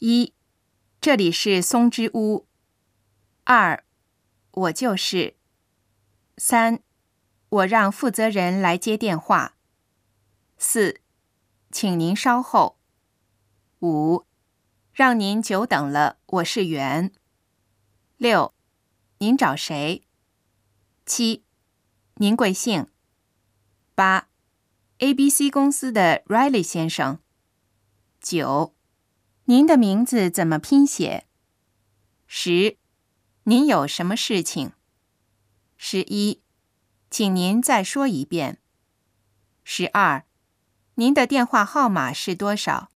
一，这里是松之屋。二，我就是。三，我让负责人来接电话。四，请您稍后。五，让您久等了，我是袁。六，您找谁？七，您贵姓？八，A B C 公司的 Riley 先生。九，您的名字怎么拼写？十，您有什么事情？十一，请您再说一遍。十二，您的电话号码是多少？